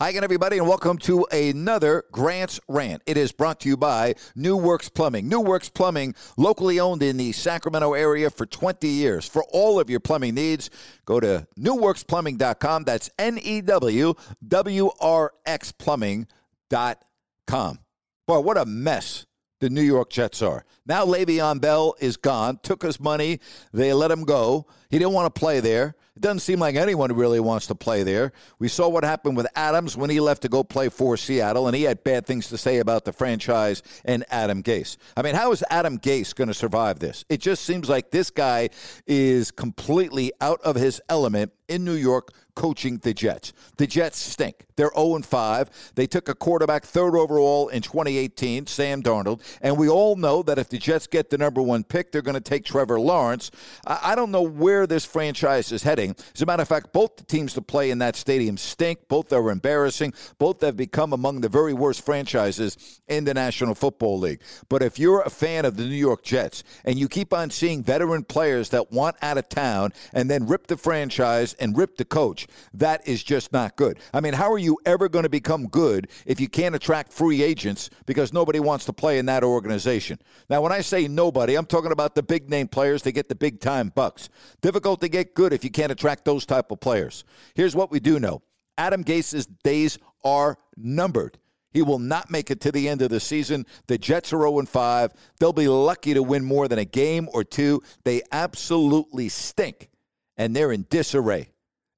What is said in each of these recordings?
Hi again, everybody, and welcome to another Grant's Rant. It is brought to you by New Works Plumbing. New Works Plumbing, locally owned in the Sacramento area for 20 years. For all of your plumbing needs, go to newworksplumbing.com. That's N E W W R X plumbing.com. Boy, what a mess the New York Jets are. Now Le'Veon Bell is gone, took his money, they let him go. He didn't want to play there. It doesn't seem like anyone really wants to play there. We saw what happened with Adams when he left to go play for Seattle, and he had bad things to say about the franchise and Adam Gase. I mean, how is Adam Gase going to survive this? It just seems like this guy is completely out of his element in New York coaching the Jets. The Jets stink. They're 0 5. They took a quarterback third overall in 2018, Sam Darnold, and we all know that if the Jets get the number one pick, they're going to take Trevor Lawrence. I don't know where this franchise is As a matter of fact, both the teams to play in that stadium stink. Both are embarrassing. Both have become among the very worst franchises in the National Football League. But if you're a fan of the New York Jets and you keep on seeing veteran players that want out of town and then rip the franchise and rip the coach, that is just not good. I mean, how are you ever going to become good if you can't attract free agents because nobody wants to play in that organization? Now, when I say nobody, I'm talking about the big name players that get the big time bucks. Difficult to get good if you can't attract those type of players. Here's what we do know. Adam Gase's days are numbered. He will not make it to the end of the season. The Jets are 0 5. They'll be lucky to win more than a game or two. They absolutely stink, and they're in disarray.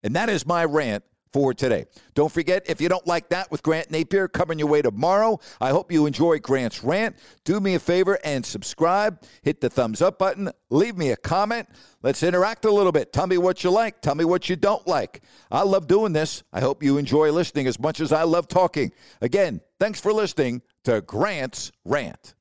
And that is my rant for today. Don't forget, if you don't like that with Grant Napear coming your way tomorrow, I hope you enjoy Grant's rant. Do me a favor and subscribe. Hit the thumbs up button. Leave me a comment. Let's interact a little bit. Tell me what you like. Tell me what you don't like. I love doing this. I hope you enjoy listening as much as I love talking. Again, thanks for listening to Grant's Rant.